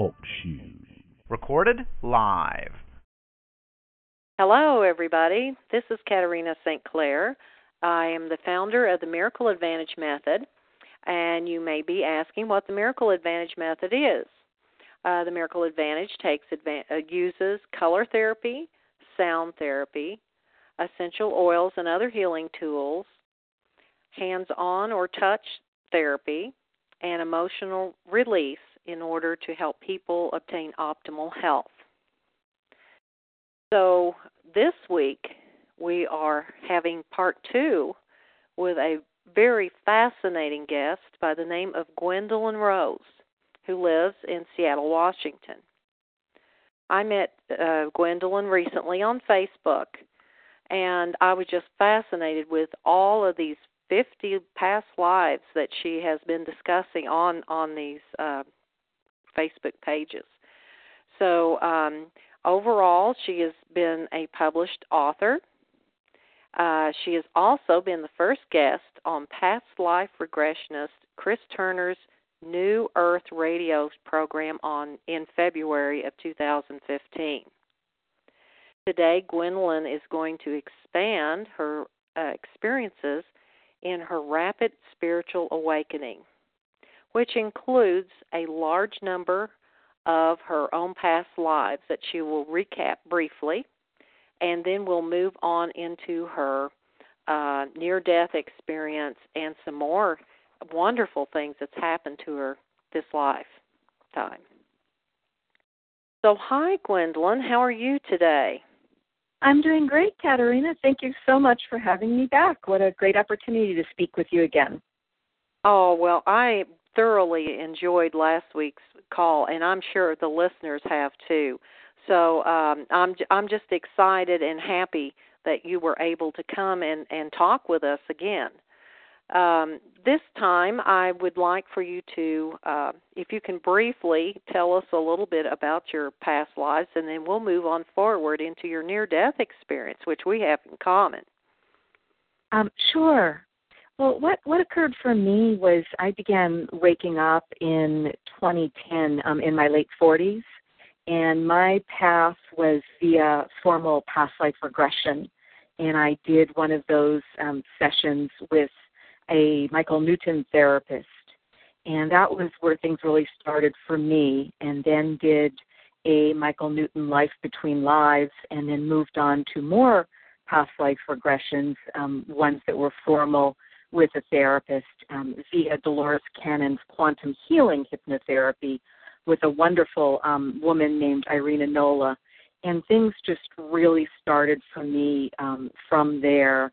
Talk shoes. Recorded live. Hello, everybody. This is Katerina St. Clair. I am the founder of the Miracle Advantage Method, and you may be asking what the Miracle Advantage Method is. Uh, the Miracle Advantage takes adva- uh, uses color therapy, sound therapy, essential oils and other healing tools, hands-on or touch therapy, and emotional release in order to help people obtain optimal health. So, this week we are having part two with a very fascinating guest by the name of Gwendolyn Rose, who lives in Seattle, Washington. I met uh, Gwendolyn recently on Facebook, and I was just fascinated with all of these 50 past lives that she has been discussing on on these uh, Facebook pages. So um, overall, she has been a published author. Uh, she has also been the first guest on Past Life Regressionist Chris Turner's New Earth Radio program on in February of 2015. Today, Gwendolyn is going to expand her uh, experiences in her rapid spiritual awakening, which includes a large number of her own past lives that she will recap briefly, and then we'll move on into her uh, near death experience and some more wonderful things that's happened to her this lifetime. So, hi, Gwendolyn. How are you today? I'm doing great, Katerina. Thank you so much for having me back. What a great opportunity to speak with you again. Oh, well, I thoroughly enjoyed last week's call, and I'm sure the listeners have too. So um, I'm I'm just excited and happy that you were able to come and and talk with us again. Um, this time, I would like for you to, uh, if you can briefly tell us a little bit about your past lives, and then we'll move on forward into your near death experience, which we have in common. Um, sure. Well, what what occurred for me was I began waking up in 2010 um, in my late 40s, and my path was via formal past life regression, and I did one of those um, sessions with a Michael Newton therapist. And that was where things really started for me. And then did a Michael Newton Life Between Lives, and then moved on to more past life regressions, um, ones that were formal with a therapist um, via Dolores Cannon's quantum healing hypnotherapy with a wonderful um, woman named Irina Nola. And things just really started for me um, from there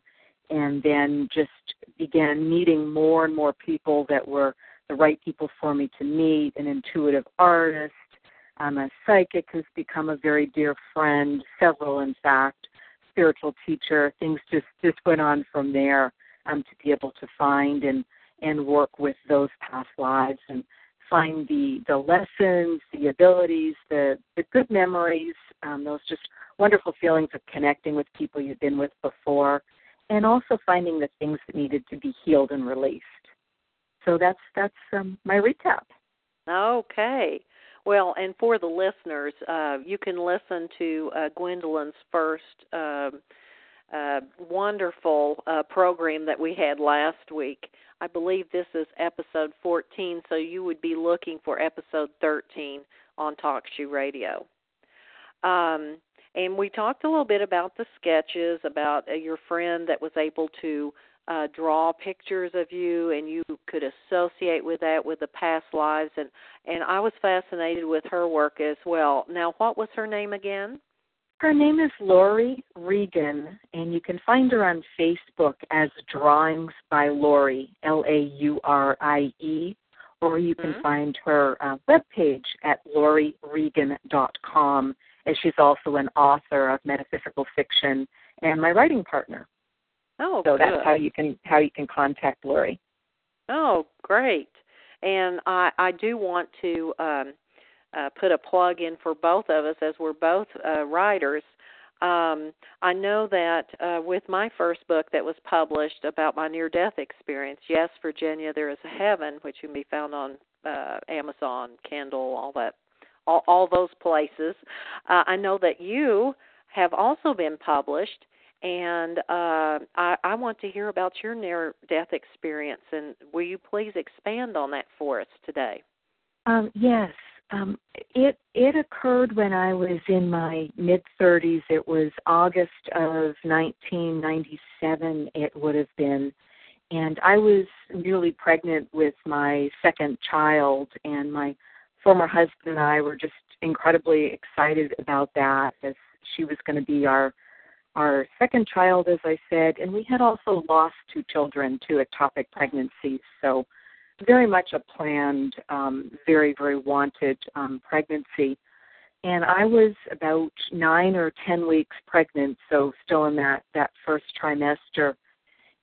and then just began meeting more and more people that were the right people for me to meet an intuitive artist i'm a psychic who's become a very dear friend several in fact spiritual teacher things just just went on from there um to be able to find and and work with those past lives and find the the lessons the abilities the the good memories um those just wonderful feelings of connecting with people you've been with before and also finding the things that needed to be healed and released. So that's that's um, my recap. Okay. Well, and for the listeners, uh, you can listen to uh, Gwendolyn's first um, wonderful uh, program that we had last week. I believe this is episode 14, so you would be looking for episode 13 on TalkShoe Radio. Um, and we talked a little bit about the sketches, about uh, your friend that was able to uh, draw pictures of you, and you could associate with that with the past lives, and and I was fascinated with her work as well. Now, what was her name again? Her name is Laurie Regan, and you can find her on Facebook as Drawings by Laurie, L A U R I E, or you can Mhm. find her uh, webpage at laurieregan.com, as she's also an author of metaphysical fiction and my writing partner. Oh, So good. that's how you can how you can contact Laurie. Oh, great. And I, I do want to um, uh, put a plug in for both of us as we're both uh, writers. Um, I know that uh, with my first book that was published about my near death experience, Yes, Virginia, There is a Heaven, which can be found on uh, Amazon, Kindle, all that, all, all those places. Uh, I know that you have also been published and uh, I, I want to hear about your near death experience. And will you please expand on that for us today? Um, yes, um, it it occurred when I was in my mid 30s. It was August of 1997. It would have been, and I was newly pregnant with my second child, and my former husband and I were just incredibly excited about that, as she was going to be our our second child, as I said, and we had also lost two children to ectopic pregnancies. So, very much a planned, um, very, very wanted um, pregnancy. And I was about nine or ten weeks pregnant, so still in that, that first trimester.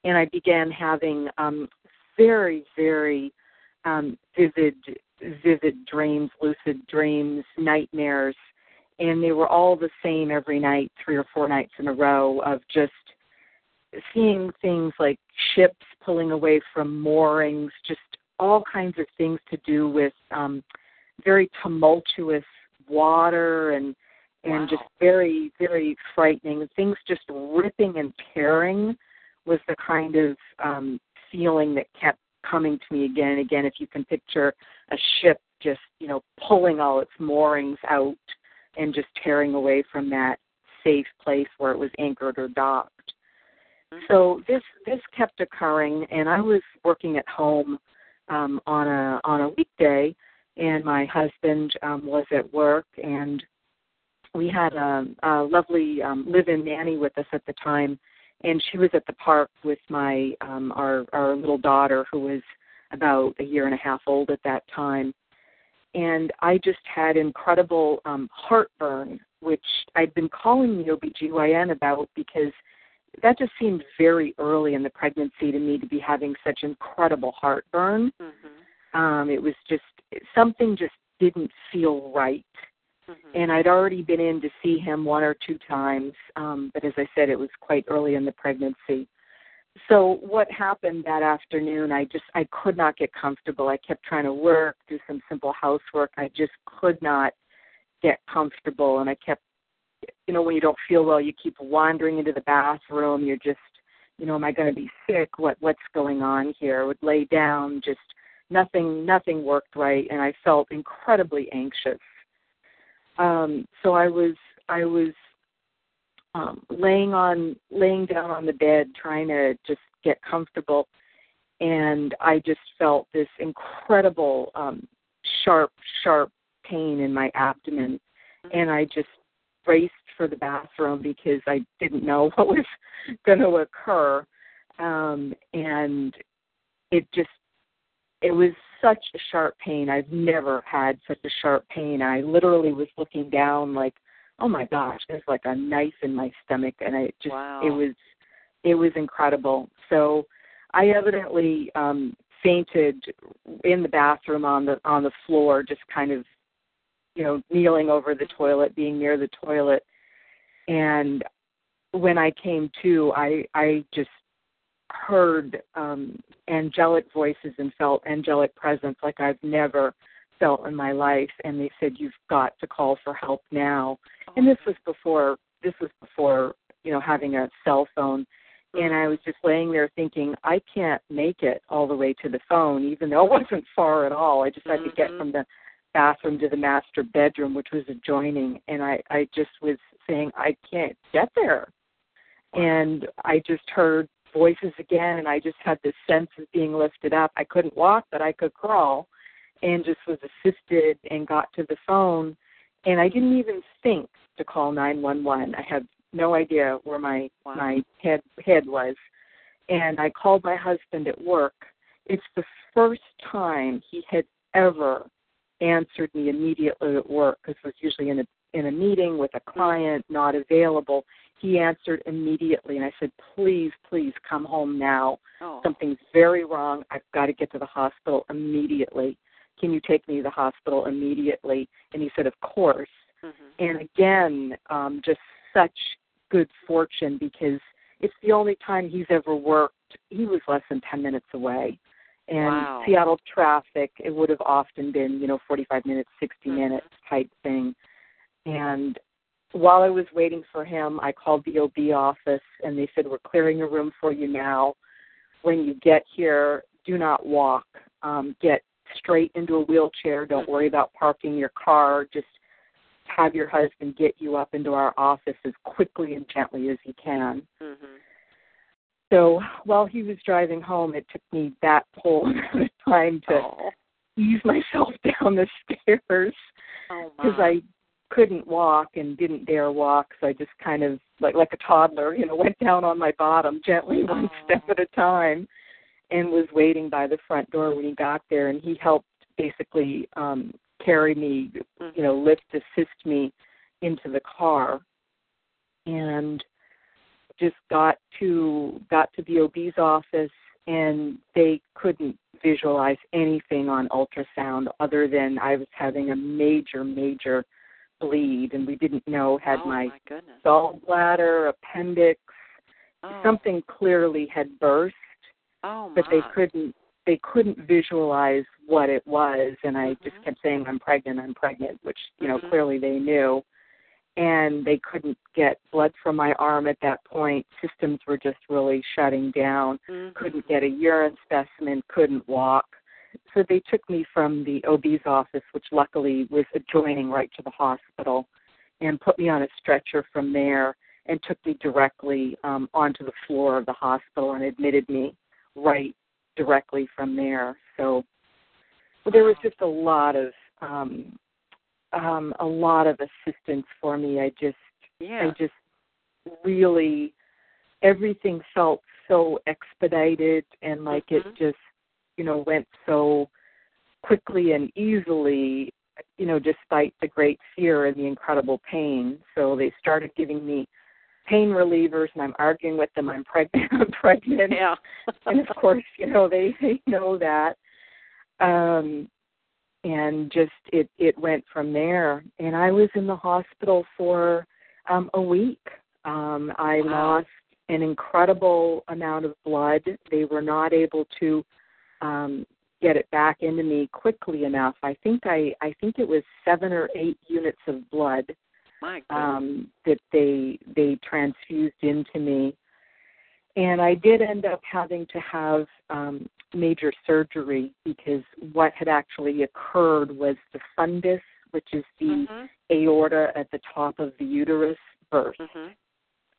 And I began having um, very, very um, vivid, vivid dreams, lucid dreams, nightmares and they were all the same every night, three or four nights in a row of just seeing things like ships pulling away from moorings, just all kinds of things to do with um very tumultuous water and and Wow. just very very frightening things just ripping and tearing was the kind of um feeling that kept coming to me again and again if you can picture a ship just you know pulling all its moorings out and just tearing away from that safe place where it was anchored or docked. So this this kept occurring, and I was working at home um, on a on a weekday, and my husband um, was at work, and we had a, a lovely um, live-in nanny with us at the time, and she was at the park with my um, our our little daughter who was about a year and a half old at that time. And I just had incredible um, heartburn, which I'd been calling the OBGYN about because that just seemed very early in the pregnancy to me to be having such incredible heartburn. Mm-hmm. Um, it was just something just didn't feel right. Mm-hmm. And I'd already been in to see him one or two times, um, but as I said, it was quite early in the pregnancy so what happened that afternoon i just i could not get comfortable i kept trying to work do some simple housework i just could not get comfortable and i kept you know when you don't feel well you keep wandering into the bathroom you're just you know am i going to be sick? What what's going on here? I would lay down just nothing nothing worked right and i felt incredibly anxious. Um so i was i was um, laying on laying down on the bed trying to just get comfortable and i just felt this incredible um sharp sharp pain in my abdomen and i just raced for the bathroom because i didn't know what was going to occur um and it just it was such a sharp pain i've never had such a sharp pain i literally was looking down like oh my gosh, there's like a knife in my stomach, and I just Wow. it was it was incredible. So I evidently um fainted in the bathroom on the on the floor, just kind of you know kneeling over the toilet, being near the toilet, and when I came to, I I just heard um angelic voices and felt angelic presence like I've never felt in my life. And they said you've got to call for help now. And this was before this was before you know having a cell phone. And i was just laying there thinking i can't make it all the way to the phone even though it wasn't far at all. I just had to get Mhm. from the bathroom to the master bedroom which was adjoining and i i just was saying i can't get there. And i just heard voices again and i just had this sense of being lifted up. I couldn't walk but i could crawl and just was assisted and got to the phone and I didn't even think to call 911. I had no idea where my Wow. my head head was, and I called my husband at work, it's the first time he had ever answered me immediately at work because I was usually in a in a meeting with a client, not available. He answered immediately, and I said, "Please, please come home now. Oh. Something's very wrong. I've got to get to the hospital immediately. Can you take me to the hospital immediately?" And he said, "Of course." Mm-hmm. And again, um, just such good fortune because it's the only time he's ever worked. He was less than 10 minutes away. And Wow. Seattle traffic, it would have often been, you know, 45 minutes, 60 Mhm. minutes type thing. And while I was waiting for him, I called the OB office and they said, We're clearing a room for you now. When you get here, do not walk. Um, get straight into a wheelchair. Don't worry about parking your car. Just have your husband get you up into our office as quickly and gently as he can. Mhm. So while he was driving home, it took me that whole time to Oh. ease myself down the stairs Oh because my. I couldn't walk and didn't dare walk. So I just kind of like like a toddler, you know, went down on my bottom gently, one Oh. step at a time, and was waiting by the front door when he got there. And he helped basically um carry me, you know, lift assist me into the car, and just got to got to the OB's office and they couldn't visualize anything on ultrasound other than I was having a major, major bleed and we didn't know had oh my my gallbladder, appendix, Oh. something clearly had burst, Oh but they couldn't they couldn't visualize what it was and I just Mhm. kept saying I'm pregnant, I'm pregnant, which, you know, Mhm. clearly they knew. And they couldn't get blood from my arm at that point. Systems were just really shutting down Mhm. couldn't get a urine specimen, couldn't walk. So they took me from the OB's office, which luckily was adjoining right to the hospital, and put me on a stretcher from there and took me directly um, onto the floor of the hospital and admitted me right directly from there. So well, there was just a lot of um, um, a lot of assistance for me. I just Yeah. I just really everything felt so expedited and like Mhm. it just you know went so quickly and easily you know despite the great fear and the incredible pain so they started giving me pain relievers and i'm arguing with them i'm pregnant i'm pregnant yeah. and of course, you know, they, they know that. Um and just it it went from there. And I was in the hospital for um a week. Um I Wow. lost an incredible amount of blood. They were not able to um get it back into me quickly enough. I think I I think it was 7 or 8 units of blood um, that they they transfused into me, and I did end up having to have um, major surgery because what had actually occurred was the fundus, which is the Mhm. aorta at the top of the uterus, burst. Mhm.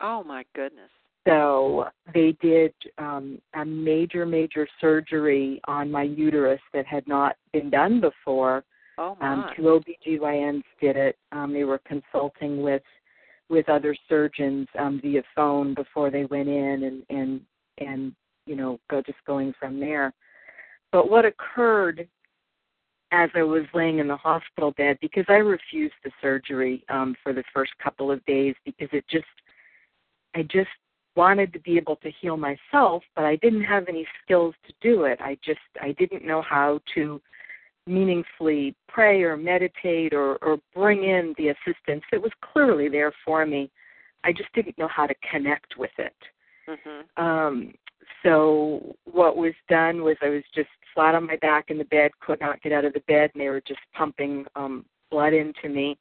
Oh my goodness. So they did um, a major, major surgery on my uterus that had not been done before. Oh my. Um, two OBGYNs did it. Um, they were consulting with with other surgeons um, via phone before they went in, and and and you know go just going from there. But what occurred as I was laying in the hospital bed because I refused the surgery um, for the first couple of days because it just I just wanted to be able to heal myself, but I didn't have any skills to do it. I just I didn't know how to meaningfully pray or meditate or, or bring in the assistance that was clearly there for me. I just didn't know how to connect with it. Mhm. Um, so what was done was I was just flat on my back in the bed, could not get out of the bed, and they were just pumping um, blood into me.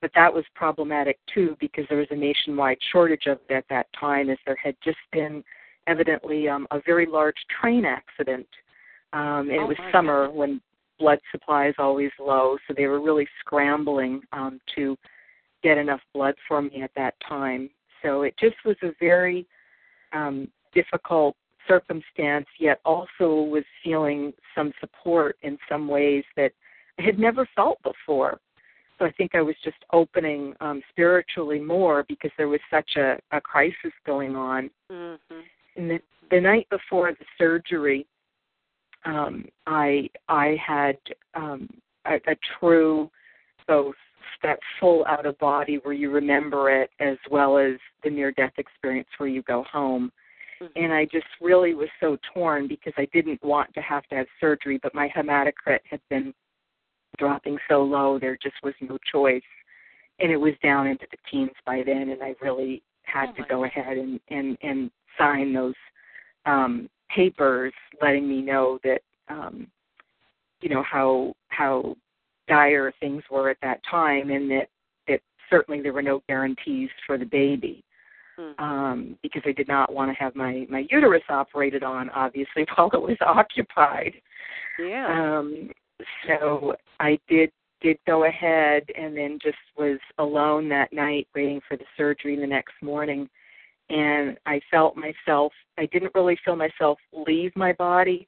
But that was problematic too because there was a nationwide shortage of it at that time, as there had just been evidently um, a very large train accident. Um, and Oh, it was summer goodness. when blood supply is always low, so they were really scrambling um, to get enough blood for me at that time. So it just was a very um, difficult circumstance, yet also was feeling some support in some ways that I had never felt before. So I think I was just opening um, spiritually more because there was such a, a crisis going on. Mhm. And the, the night before the surgery, um, I I had um, a, a true both that full out of body where you remember it as well as the near death experience where you go home. Mm-hmm. And I just really was so torn because I didn't want to have to have surgery, but my hematocrit had been dropping so low, there just was no choice. And it was down into the teens by then, and I really had oh to go ahead and, and, and sign those um, papers letting me know that, um, you know, how, how dire things were at that time and that, that certainly there were no guarantees for the baby. Mm-hmm. Um, because I did not want to have my my uterus operated on, obviously, while it was occupied. Yeah. Um, so I did did go ahead and then just was alone that night waiting for the surgery the next morning and I felt myself I didn't really feel myself leave my body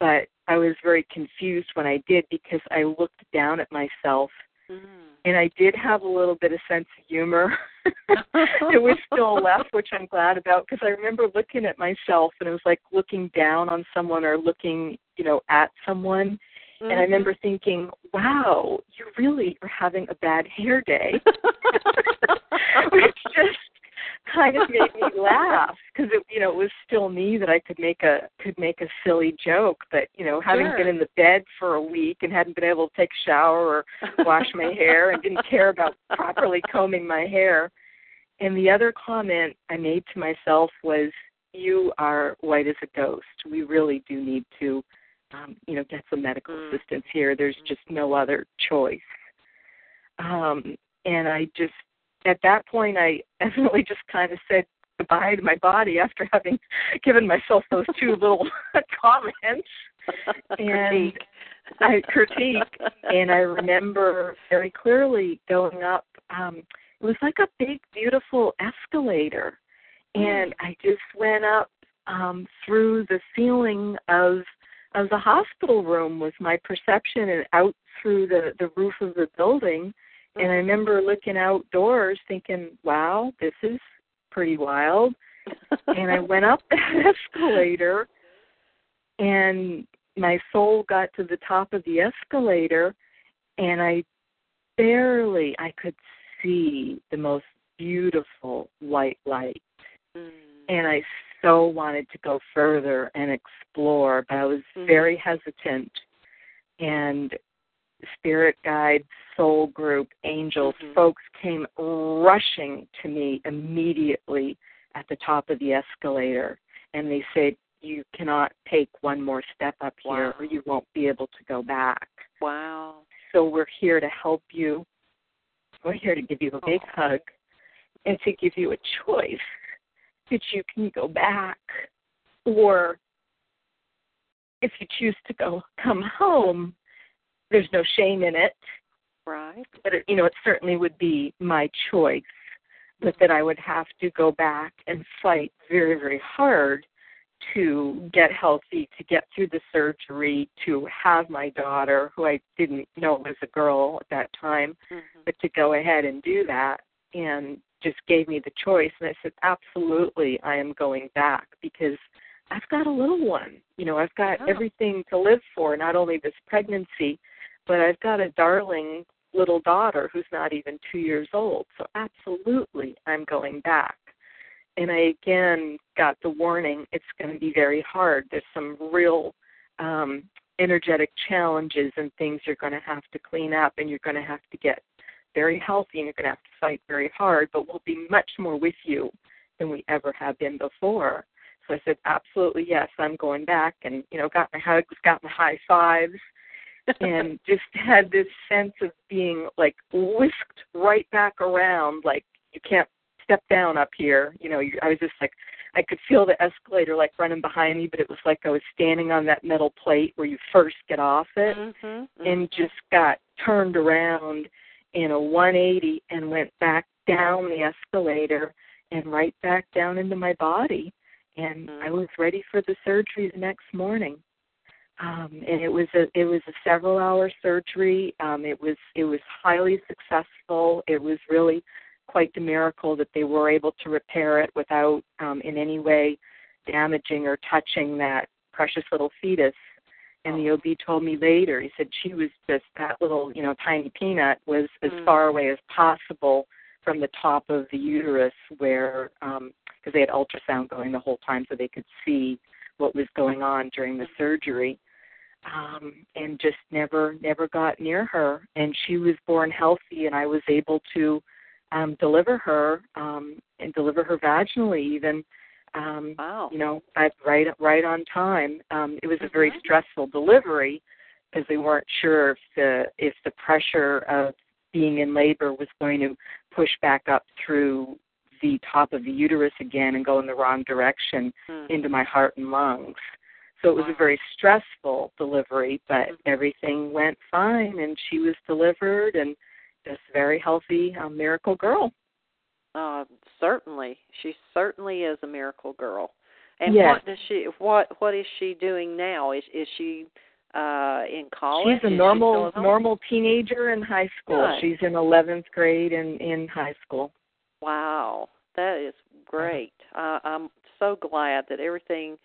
but I was very confused when I did because I looked down at myself mm. and I did have a little bit of sense of humor. it was still left, which I'm glad about because I remember looking at myself and it was like looking down on someone or looking, you know, at someone. Mm-hmm. And I mm-hmm. remember thinking, wow, you really are having a bad hair day. Which just kind of made me laugh because it you know it was still me that I could make a could make a silly joke but you know having sure. been in the bed for a week and hadn't been able to take a shower or wash my hair and didn't care about properly combing my hair and the other comment I made to myself was you are white as a ghost we really do need to um you know get some medical mm. assistance here there's just no other choice um and I just at that point, I evidently just kind of said goodbye to my body after having given myself those two little comments and I critique. And I remember very clearly going up. Um, it was like a big, beautiful escalator, and I just went up um, through the ceiling of of the hospital room was my perception, and out through the the roof of the building and I remember looking outdoors thinking, wow, this is pretty wild. and I went up that escalator and my soul got to the top of the escalator and I barely I could see the most beautiful white light. Mm. And I so wanted to go further and explore, but I was mm. very hesitant. And spirit guides, soul group, angels, mm-hmm. folks came rushing to me immediately at the top of the escalator and they said, You cannot take one more step up wow. here or you won't be able to go back. Wow. So we're here to help you. We're here to give you a big oh. hug and to give you a choice that you can go back or if you choose to go come home there's no shame in it. Right. But it, you know, it certainly would be my choice, but that I would have to go back and fight very, very hard to get healthy, to get through the surgery, to have my daughter, who I didn't know was a girl at that time, mm-hmm. but to go ahead and do that and just gave me the choice and I said, Absolutely I am going back because I've got a little one. You know, I've got oh. everything to live for, not only this pregnancy, but I've got a darling little daughter who's not even two years old. So absolutely, I'm going back. And I again got the warning it's going to be very hard. There's some real um, energetic challenges and things you're going to have to clean up, and you're going to have to get very healthy, and you're going to have to fight very hard. But we'll be much more with you than we ever have been before. So I said, absolutely yes, I'm going back, and you know, got my hugs, got my high fives, and just had this sense of being like whisked right back around like you can't step down up here you know i was just like i could feel the escalator like running behind me but it was like i was standing on that metal plate where you first get off it mm-hmm, mm-hmm. and just got turned around in a 180 and went back down the escalator and right back down into my body and mm-hmm. i was ready for the surgery the next morning um, and it was a it was a several hour surgery. Um, it was it was highly successful. It was really quite the miracle that they were able to repair it without um, in any way damaging or touching that precious little fetus. And the OB told me later, he said she was just that little, you know, tiny peanut was as Mm. far away as possible from the top of the uterus where um because they had ultrasound going the whole time so they could see what was going on during the surgery um and just never never got near her and she was born healthy and I was able to um deliver her um and deliver her vaginally even um Wow. you know I, right right on time um it was a very Mhm. stressful delivery because they weren't sure if the if the pressure of being in labor was going to push back up through the top of the uterus again and go in the wrong direction Mhm. into my heart and lungs. So it was a very stressful delivery, but Mhm. everything went fine and she was delivered and just very healthy um, miracle girl. Uh, certainly, she certainly is a miracle girl. And Yes. what does she? What What is she doing now? Is Is she uh in college? She's a Is she normal normal teenager in high school. Good. She's in 11th grade in in high school. Wow, that is great. Uh, I'm so glad that everything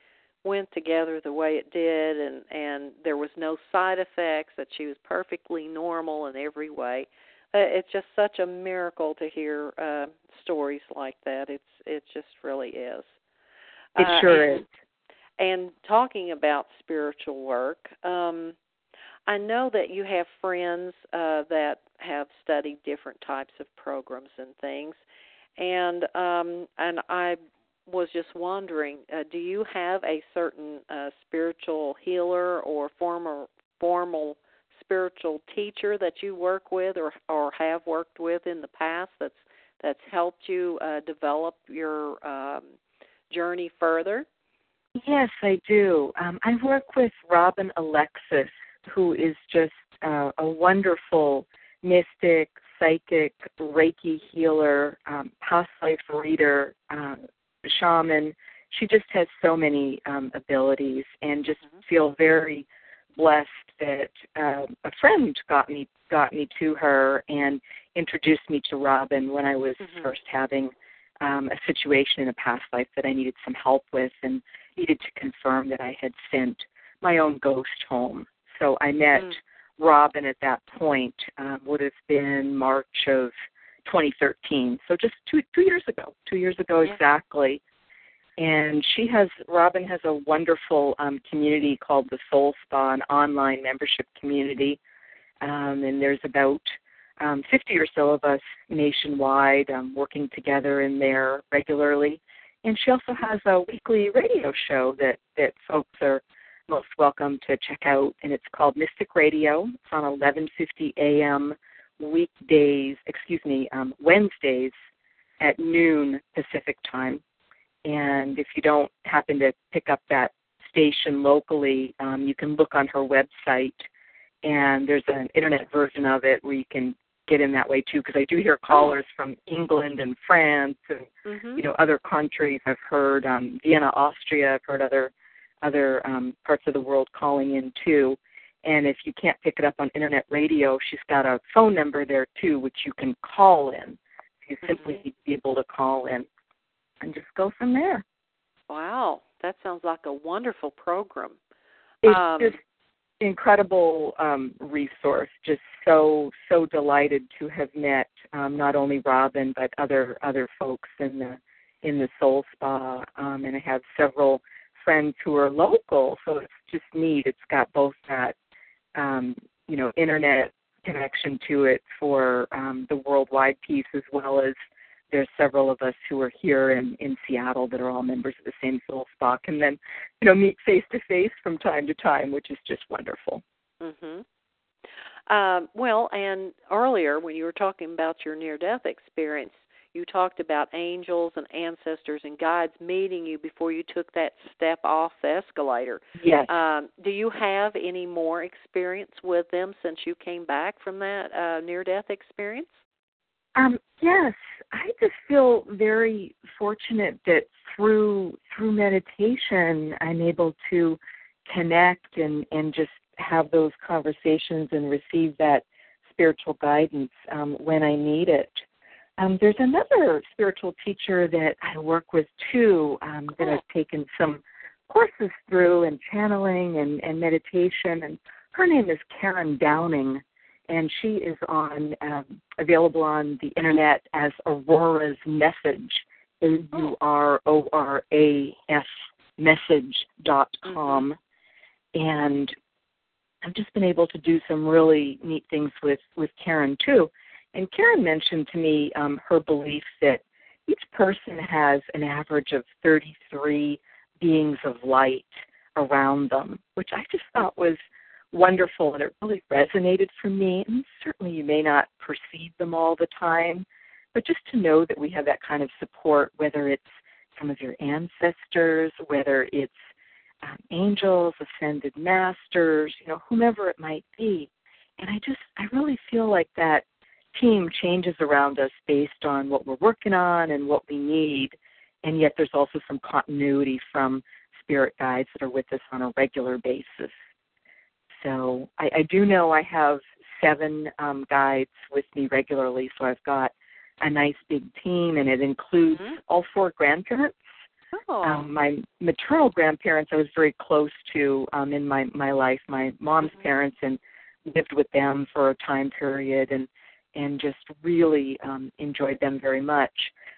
went together the way it did, and and there was no side effects. That she was perfectly normal in every way. Uh, it's just such a miracle to hear uh, stories like that. It's it just really is. It Uh, sure and, is. And talking about spiritual work, um, I know that you have friends uh, that have studied different types of programs and things, and um, and I was just wondering, uh, do you have a certain uh, spiritual healer or former formal spiritual teacher that you work with or or have worked with in the past that's that's helped you uh, develop your um, journey further? Yes, I do. Um, I work with Robin Alexis, who is just uh, a wonderful mystic, psychic, Reiki healer, um, past life reader, uh, shaman. She just has so many um, abilities, and just Mhm. feel very blessed that uh, a friend got me got me to her and introduced me to Robin when I was Mhm. first having um, a situation in a past life that I needed some help with, and needed to confirm that I had sent my own ghost home. So I met Mm. Robin at that point. Um, would have been March of 2013. So just two two years ago. Two years ago Yeah. exactly. And she has Robin has a wonderful um, community called the Soul Spa, an online membership community. Um, and there's about um, 50 or so of us nationwide um, working together in there regularly. And she also has a weekly radio show that, that folks are most welcome to check out, and it's called Mystic Radio. It's on 11:50 a.m. weekdays, excuse me, um, Wednesdays at noon Pacific time. And if you don't happen to pick up that station locally, um, you can look on her website, and there's an internet version of it where you can get in that way too. Because I do hear callers from England and France and Mhm. you know other countries. I've heard um, Vienna, Austria. I've heard other other um, parts of the world calling in too. And if you can't pick it up on internet radio, she's got a phone number there too, which you can call in. You simply Mhm. need to be able to call in and just go from there. Wow, that sounds like a wonderful program. It's Um, just incredible um, resource. Just so so delighted to have met um, not only Robin but other other folks in the in the Soul Spa, um, and I have several friends who are local. So it's just neat. It's got both that um, you know internet connection to it for um, the worldwide piece as well as there's several of us who are here in, in Seattle that are all members of the same soul spa and then, you know, meet face to face from time to time, which is just wonderful. Mhm. Um, well, and earlier when you were talking about your near-death experience, you talked about angels and ancestors and guides meeting you before you took that step off the escalator. Yes. Um, do you have any more experience with them since you came back from that uh, near-death experience? Um, yes, I just feel very fortunate that through through meditation I'm able to connect and and just have those conversations and receive that spiritual guidance um, when I need it. Um, there's another spiritual teacher that I work with too um, that I've taken some courses through and channeling and, and meditation. And her name is Karen Downing, and she is on um, available on the internet as Aurora's Message, A U R O R A S message dot com, mm-hmm. and I've just been able to do some really neat things with with Karen too. And Karen mentioned to me um, her belief that each person has an average of 33 beings of light around them, which I just thought was wonderful and it really resonated for me. And certainly you may not perceive them all the time, but just to know that we have that kind of support, whether it's some of your ancestors, whether it's um, angels, ascended masters, you know, whomever it might be. And I just, I really feel like that team changes around us based on what we're working on and what we need. And yet there's also some continuity from spirit guides that are with us on a regular basis. So I, I do know I have seven um, guides with me regularly, so I've got a nice big team, and it includes mm-hmm. all four grandparents. Oh. Um, my maternal grandparents I was very close to um, in my my life. My mom's mm-hmm. parents and lived with them for a time period, and and just really um, enjoyed them very much.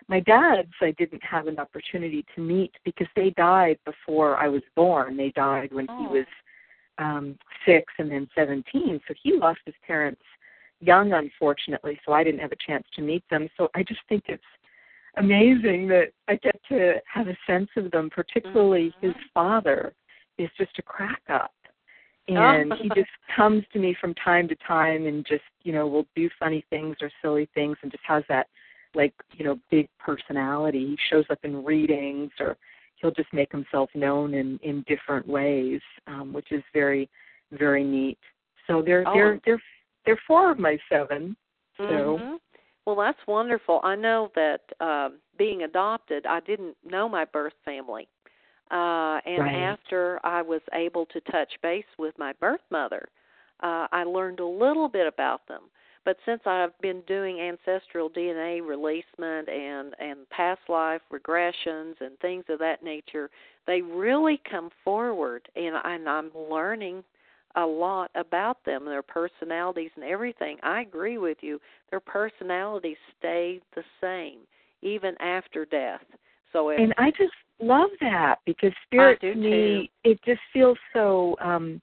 My dad's I didn't have an opportunity to meet because they died before I was born. They died when oh. he was um, six and then 17. So he lost his parents young, unfortunately. So I didn't have a chance to meet them. So I just think it's amazing that I get to have a sense of them, particularly mm-hmm. his father is just a crack up and he just comes to me from time to time and just you know will do funny things or silly things and just has that like you know big personality. He shows up in readings or he'll just make himself known in in different ways um which is very very neat. So they're they're they're four of my seven. So mm-hmm. well that's wonderful. I know that um being adopted i didn't know my birth family uh, and right. after I was able to touch base with my birth mother, uh, I learned a little bit about them. But since I've been doing ancestral DNA releasement and and past life regressions and things of that nature, they really come forward, and, and I'm learning a lot about them, their personalities and everything. I agree with you. Their personalities stay the same even after death. So and I just love that because spirit to me too. it just feels so um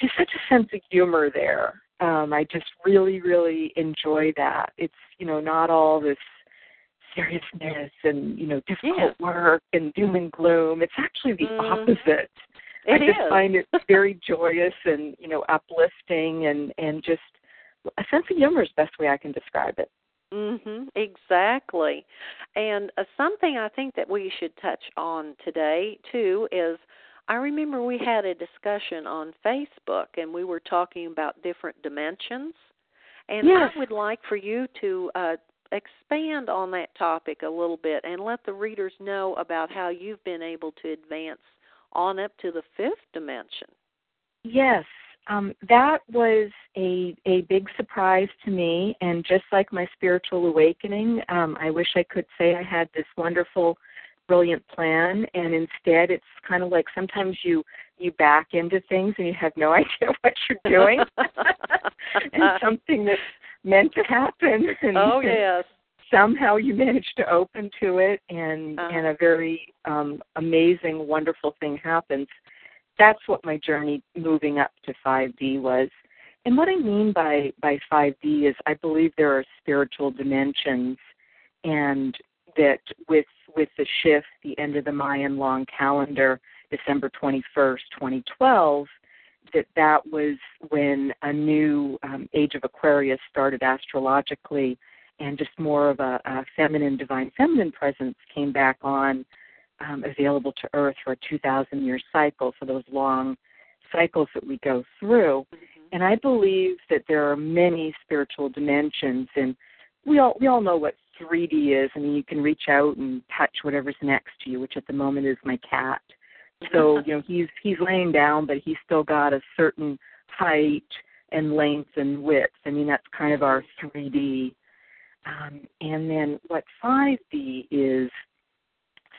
just such a sense of humor there. Um I just really really enjoy that. It's you know not all this seriousness and you know difficult yeah. work and doom and gloom. It's actually the mm. opposite. It I just is. find it very joyous and you know uplifting and and just a sense of humor is the best way I can describe it. Mhm, exactly. And uh, something I think that we should touch on today too is I remember we had a discussion on Facebook and we were talking about different dimensions. And yes. I would like for you to uh expand on that topic a little bit and let the readers know about how you've been able to advance on up to the fifth dimension. Yes, um, that was a a big surprise to me, and just like my spiritual awakening, um, I wish I could say I had this wonderful, brilliant plan, and instead, it's kind of like sometimes you you back into things and you have no idea what you're doing, and something that's meant to happen. And, oh yes. somehow you manage to open to it, and uh-huh. and a very um, amazing, wonderful thing happens that's what my journey moving up to 5D was. And what I mean by by 5D is I believe there are spiritual dimensions, and that with with the shift, the end of the Mayan long calendar, December 21st, 2012, that that was when a new um, age of Aquarius started astrologically, and just more of a, a feminine, divine feminine presence came back on um, available to Earth for a 2,000 year cycle, for those long cycles that we go through. Mm-hmm. And I believe that there are many spiritual dimensions, and we all we all know what 3D is. I mean, you can reach out and touch whatever's next to you, which at the moment is my cat. So you know he's he's laying down, but he's still got a certain height and length and width. I mean that's kind of our 3D. Um, and then what 5D is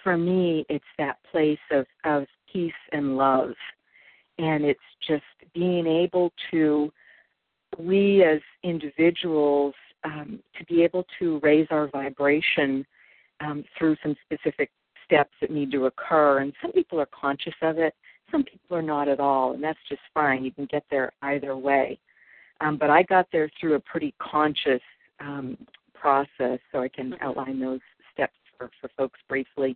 for me, it's that place of, of peace and love. And it's just being able to, we as individuals, um, to be able to raise our vibration um, through some specific steps that need to occur. And some people are conscious of it, some people are not at all, and that's just fine. You can get there either way. Um, but I got there through a pretty conscious um, process, so I can mm-hmm. outline those for, for folks briefly.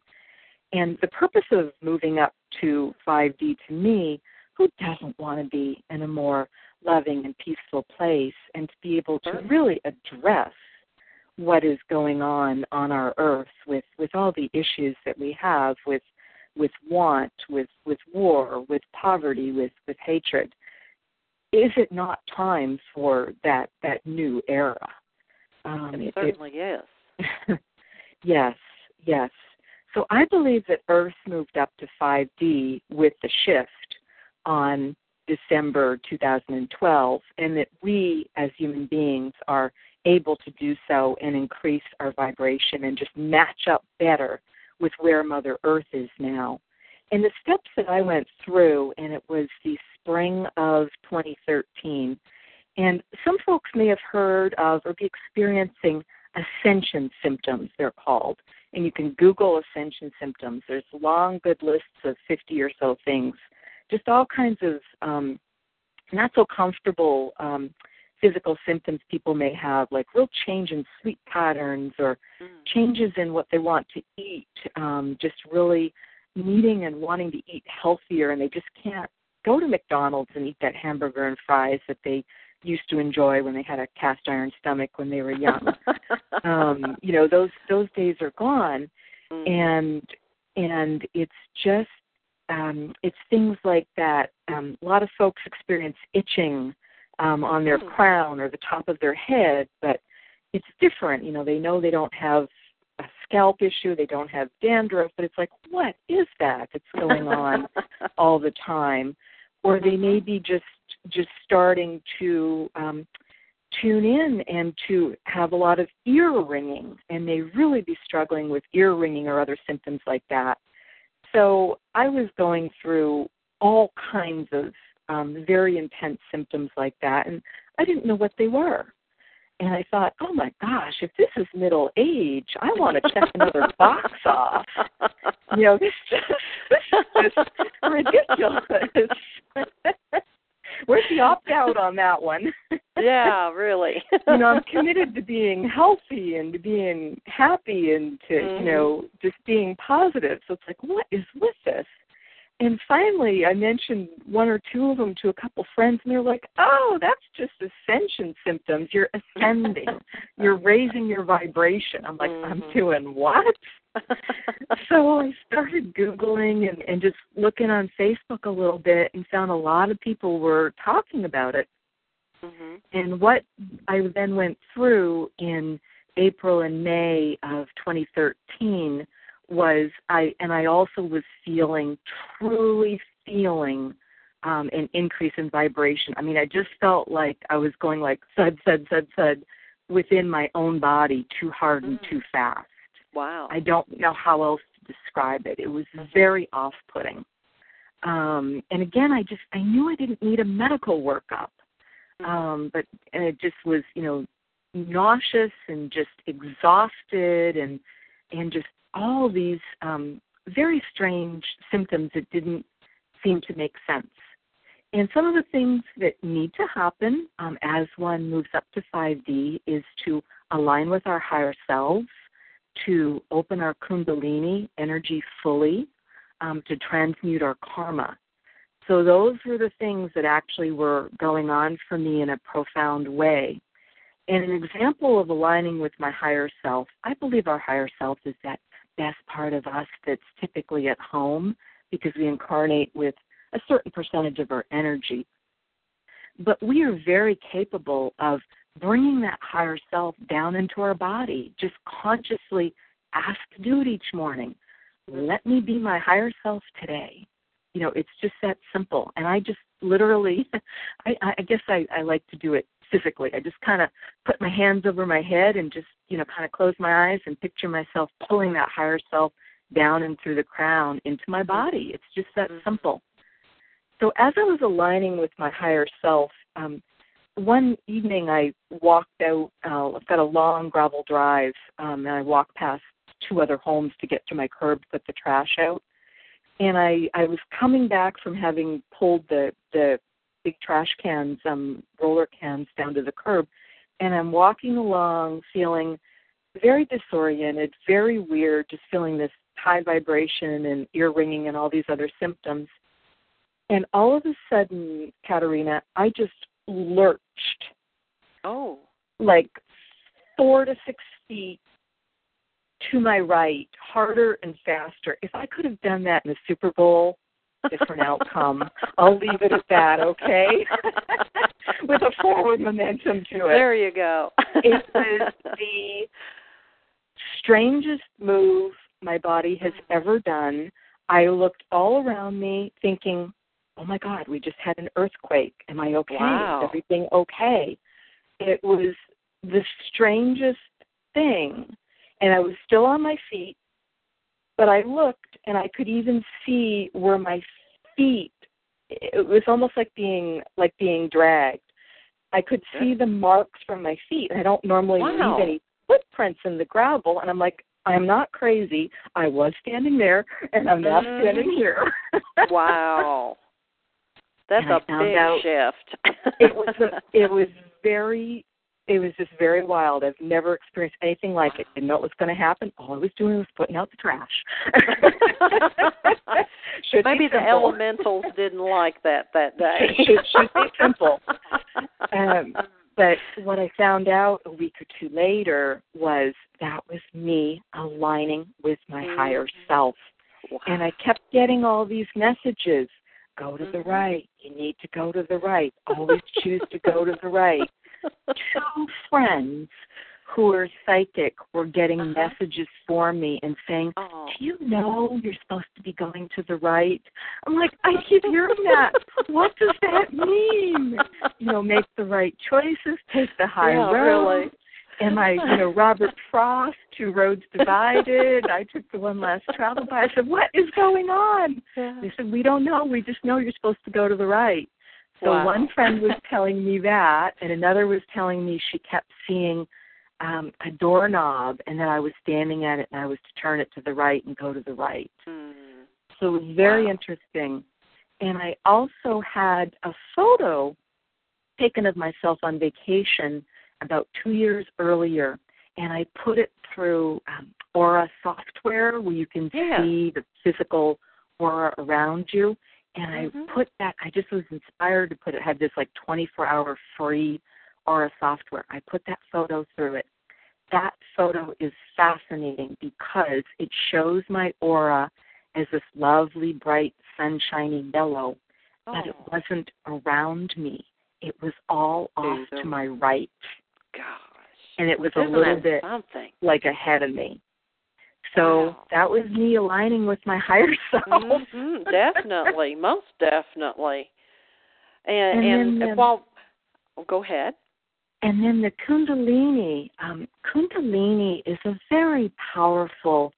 And the purpose of moving up to 5D to me, who doesn't want to be in a more loving and peaceful place and to be able to really address what is going on on our earth with with all the issues that we have with with want with with war with poverty with with hatred is it not time for that that new era? Um, it certainly it, is. Yes yes so i believe that earth moved up to 5d with the shift on december 2012 and that we as human beings are able to do so and increase our vibration and just match up better with where Mother Earth is now. And the steps that I went through, and it was the spring of 2013, and some folks may have heard of or be experiencing ascension symptoms, they're called. And you can Google ascension symptoms. There's long, good lists of 50 or so things. Just all kinds of um, not so comfortable um, physical symptoms people may have, like real change in sleep patterns or mm. changes in what they want to eat, um, just really needing and wanting to eat healthier, and they just can't go to McDonald's and eat that hamburger and fries that they used to enjoy when they had a cast iron stomach when they were young. um, you know, those those days are gone, mm. and and it's just um, it's things like that. Um, a lot of folks experience itching um, on their hmm. crown or the top of their head, but it's different. You know, they know they don't have a scalp issue, they don't have dandruff, but it's like, what is that that's going on all the time? Or they may be just just starting to um, tune in and to have a lot of ear ringing, and they really be struggling with ear ringing or other symptoms like that. So I was going through all kinds of um, very intense symptoms like that, and I didn't know what they were. And I thought, oh my gosh, if this is middle age, I want to check another box off. You know, this, this is just ridiculous. Where's the opt out on that one? yeah, really. you know, I'm committed to being healthy and to being happy and to, mm-hmm. you know, just being positive. So it's like, what is with this? And finally I mentioned one or two of them to a couple friends and they're like, "Oh, that's just ascension symptoms. You're ascending. You're raising your vibration." I'm like, mm-hmm. "I'm doing what?" so I started googling and and just looking on Facebook a little bit and found a lot of people were talking about it. Mm-hmm. And what I then went through in April and May of 2013 was I and I also was feeling truly feeling um an increase in vibration. I mean, I just felt like I was going like thud thud thud thud within my own body too hard and too fast. Wow. I don't know how else to describe it. It was very off-putting. Um and again, I just I knew I didn't need a medical workup. Mm-hmm. Um but and it just was, you know, nauseous and just exhausted and and just all these um, very strange symptoms that didn't seem to make sense. And some of the things that need to happen um, as one moves up to 5D is to align with our higher selves, to open our Kundalini energy fully, um, to transmute our karma. So, those were the things that actually were going on for me in a profound way. And an example of aligning with my higher self, I believe our higher self is that best part of us that's typically at home because we incarnate with a certain percentage of our energy. But we are very capable of bringing that higher self down into our body. Just consciously ask to do it each morning. Let me be my higher self today. You know, it's just that simple. And I just literally, I, I guess I, I like to do it physically. I just kind of put my hands over my head and just, you know, kind of close my eyes and picture myself pulling that higher self down and through the crown into my body. It's just that Mhm. simple. So as I was aligning with my higher self, um, one evening I walked out. Uh, I've got a long gravel drive, um, and I walked past two other homes to get to my curb to put the trash out. And I I was coming back from having pulled the the big trash cans, um, roller cans down to the curb, and I'm walking along feeling very disoriented, very weird, just feeling this high vibration and ear ringing and all these other symptoms. And all of a sudden, Katerina, I just lurched Oh. like four to six feet to my right, harder and faster. If I could have done that in the Super Bowl, different outcome. I'll leave it at that, okay? With a forward momentum to it. There you go. it was the strangest move my body has mm-hmm. ever done. I looked all around me thinking, oh my God, we just had an earthquake. Am I okay? Wow. Is everything okay? It was the strangest thing. And I was still on my feet, but I looked and I could even see where my feet it was almost like being like being dragged. I could see the marks from my feet. I don't normally Wow. leave any footprints in the gravel and I'm like, I'm not crazy. I was standing there and I'm not Mhm. standing here. wow. That's And a big shift. it was a, it was very it was just very wild. I've never experienced anything like it. Didn't know what was going to happen. All I was doing was putting out the trash. Maybe be the elementals didn't like that that day. Should- should be simple. Um, but what I found out a week or two later was that was me aligning with my Mhm. higher self. And I kept getting all these messages go to the Mhm. right. You need to go to the right. Always choose to go to the right. Two friends who are psychic were getting Uh-huh. messages for me and saying, oh. Do you know you're supposed to be going to the right? I'm like, I keep hearing that. What does that mean? You know, make the right choices, take the high yeah, road. really. Am I, you know, Robert Frost, Two Roads Divided? I took the one last travel by. I said, What is going on? Yeah. They said, We don't know. We just know you're supposed to go to the right. So Wow. one friend was telling me that, and another was telling me she kept seeing um, a doorknob, and that I was standing at it, and I was to turn it to the right and go to the right. Mm. So it was very Wow. interesting. And I also had a photo taken of myself on vacation about two years earlier, and I put it through um, Aura software where you can Yeah. see the physical aura around you. And I Mhm. put that, I just was inspired to put it, had this like 24 hour free Aura software. I put that photo through it. That photo is fascinating because it shows my aura as this lovely, bright, sunshiny yellow, but it Oh, wasn't around me. It was all off to my right, gosh. and it was a little bit something. like ahead of me. So that was me aligning with my higher self. hmm definitely, most definitely. And And and, um, while oh, go ahead. And then the Kundalini. Um, Kundalini is a very powerful,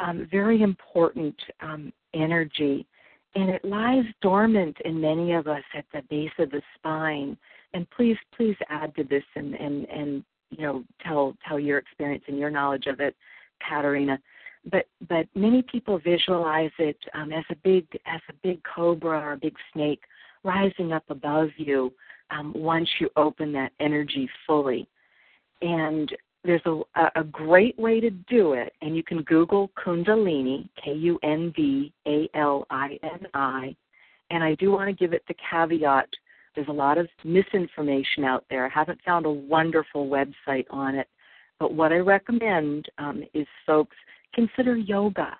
um, very important um, energy, and it lies dormant in many of us at the base of the spine. And please, please add to this and and and you know tell tell your experience and your knowledge of it, Katerina. But but many people visualize it um, as a big as a big cobra or a big snake rising up above you um, once you open that energy fully. And there's a, a great way to do it, and you can Google Kundalini, K U N D A L I N I. And I do want to give it the caveat there's a lot of misinformation out there. I haven't found a wonderful website on it, but what I recommend um, is folks consider yoga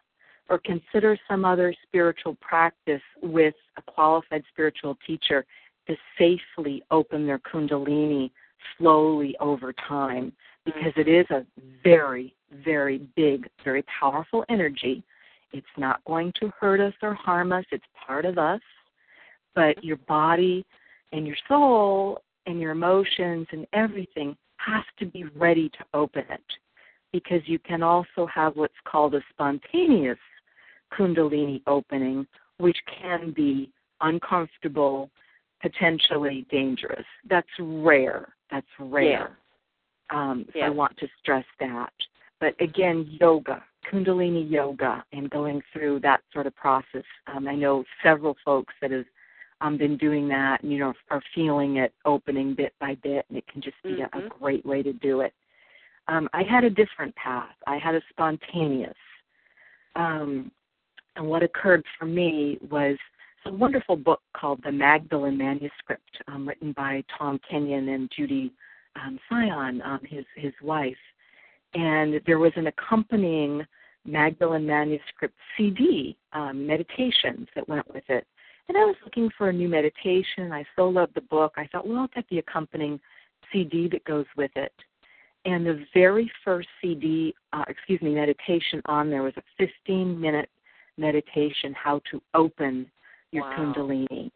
or consider some other spiritual practice with a qualified spiritual teacher to safely open their kundalini slowly over time because it is a very, very big, very powerful energy. It's not going to hurt us or harm us, it's part of us. But your body and your soul and your emotions and everything has to be ready to open it because you can also have what's called a spontaneous Kundalini opening, which can be uncomfortable, potentially dangerous. That's rare. That's rare. Um, so I want to stress that. But again, yoga, Kundalini yoga, and going through that sort of process. Um, I know several folks that have um, been doing that, and you know, are feeling it opening bit by bit, and it can just be mm-hmm. a, a great way to do it. Um, I had a different path. I had a spontaneous. Um, and what occurred for me was a wonderful book called The Magdalene Manuscript, um, written by Tom Kenyon and Judi um, Sion, um, his his wife. And there was an accompanying Magdalene Manuscript CD, um, meditations that went with it. And I was looking for a new meditation. I so loved the book. I thought, well, I'll get the accompanying CD that goes with it. And the very first CD, uh, excuse me, meditation on there was a 15 minute meditation, how to open your wow. Kundalini.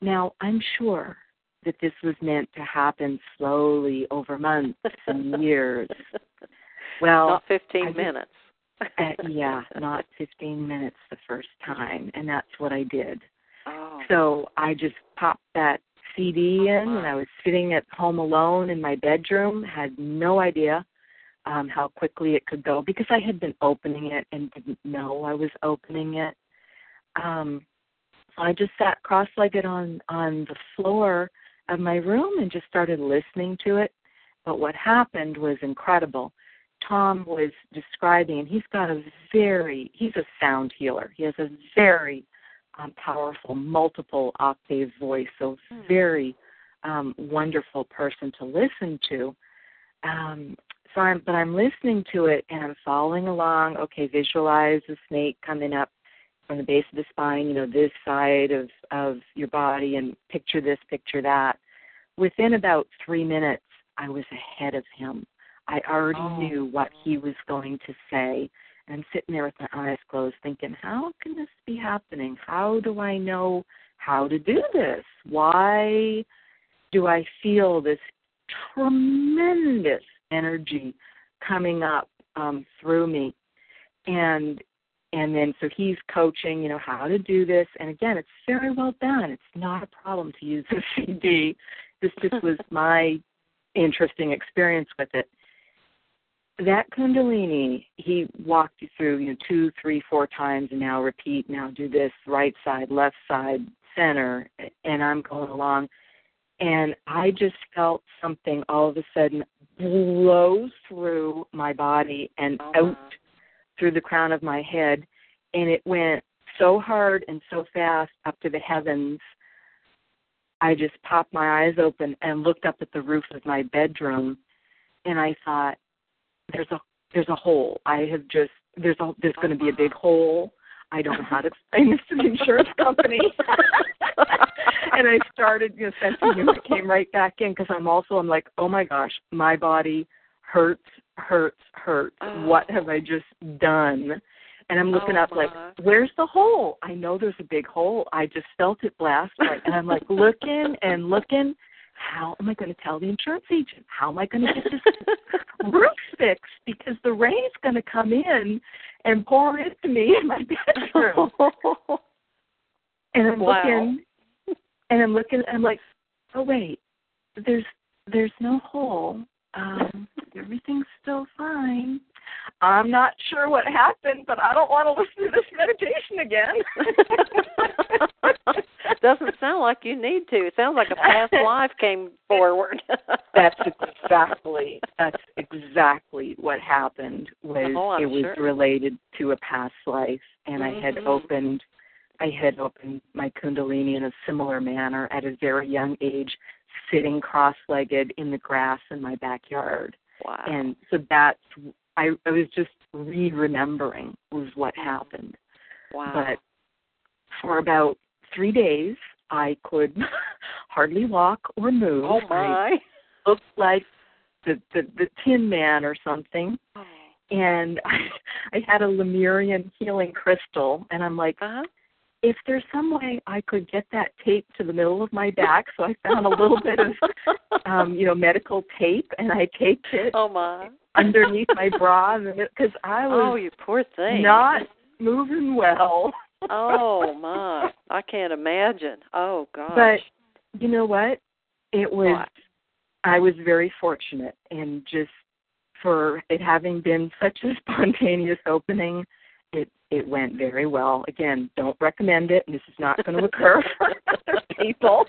Now, I'm sure that this was meant to happen slowly over months and years. Well, not 15 just, minutes. uh, yeah, not 15 minutes the first time, and that's what I did. Oh. So I just popped that CD in, and I was sitting at home alone in my bedroom, had no idea um, how quickly it could go because I had been opening it and didn't know I was opening it. Um, so I just sat cross-legged on on the floor of my room and just started listening to it. But what happened was incredible. Tom was describing, and he's got a very, he's a sound healer. He has a very um, powerful, multiple octave voice, so hmm. very um, wonderful person to listen to. Um, so I'm, but I'm listening to it and I'm following along. Okay, visualize the snake coming up from the base of the spine, you know, this side of of your body, and picture this, picture that. Within about three minutes, I was ahead of him. I already oh. knew what he was going to say. And I'm sitting there with my eyes closed, thinking, how can this be happening? How do I know how to do this? Why do I feel this tremendous energy coming up um, through me? And and then so he's coaching, you know, how to do this. And again, it's very well done. It's not a problem to use the CD. This just was my interesting experience with it. That Kundalini, he walked you through, you know, two, three, four times, and now repeat. Now do this right side, left side, center, and I'm going along. And I just felt something all of a sudden blow through my body and oh, out through the crown of my head, and it went so hard and so fast up to the heavens. I just popped my eyes open and looked up at the roof of my bedroom, and I thought, "There's a there's a hole. I have just there's a there's going to be a big hole. I don't know how to explain this to the insurance company." and I started, you know, sensing you. It came right back in because I'm also I'm like, "Oh my gosh, my body hurts hurts, hurts. Oh. What have I just done? And I'm looking oh, up like, where's the hole? I know there's a big hole. I just felt it blast right. And I'm like looking and looking. How am I going to tell the insurance agent? How am I going to get this roof fixed? Because the rain's going to come in and pour into me in my bedroom. and I'm wow. looking, and I'm looking. and I'm like, oh wait, there's there's no hole um, everything's still fine. I'm not sure what happened, but I don't want to listen to this meditation again. Doesn't sound like you need to. It sounds like a past life came forward. that's exactly that's exactly what happened. Was oh, it was sure. related to a past life, and mm-hmm. I had opened I had opened my Kundalini in a similar manner at a very young age, sitting cross-legged in the grass in my backyard. Wow. And so that's I, I was just re-remembering was what happened. Wow. But for about three days, I could hardly walk or move. Oh my! I looked like the the, the Tin Man or something. Oh. And I, I had a Lemurian healing crystal, and I'm like, uh-huh if there's some way I could get that tape to the middle of my back, so I found a little bit of, um, you know, medical tape, and I taped it oh my. underneath my bra, because I was oh, you poor thing, not moving well. oh my, I can't imagine. Oh gosh. But you know what? It was What? I was very fortunate and just for it having been such a spontaneous opening, it it went very well. Again, don't recommend it. This is not going to occur for other people.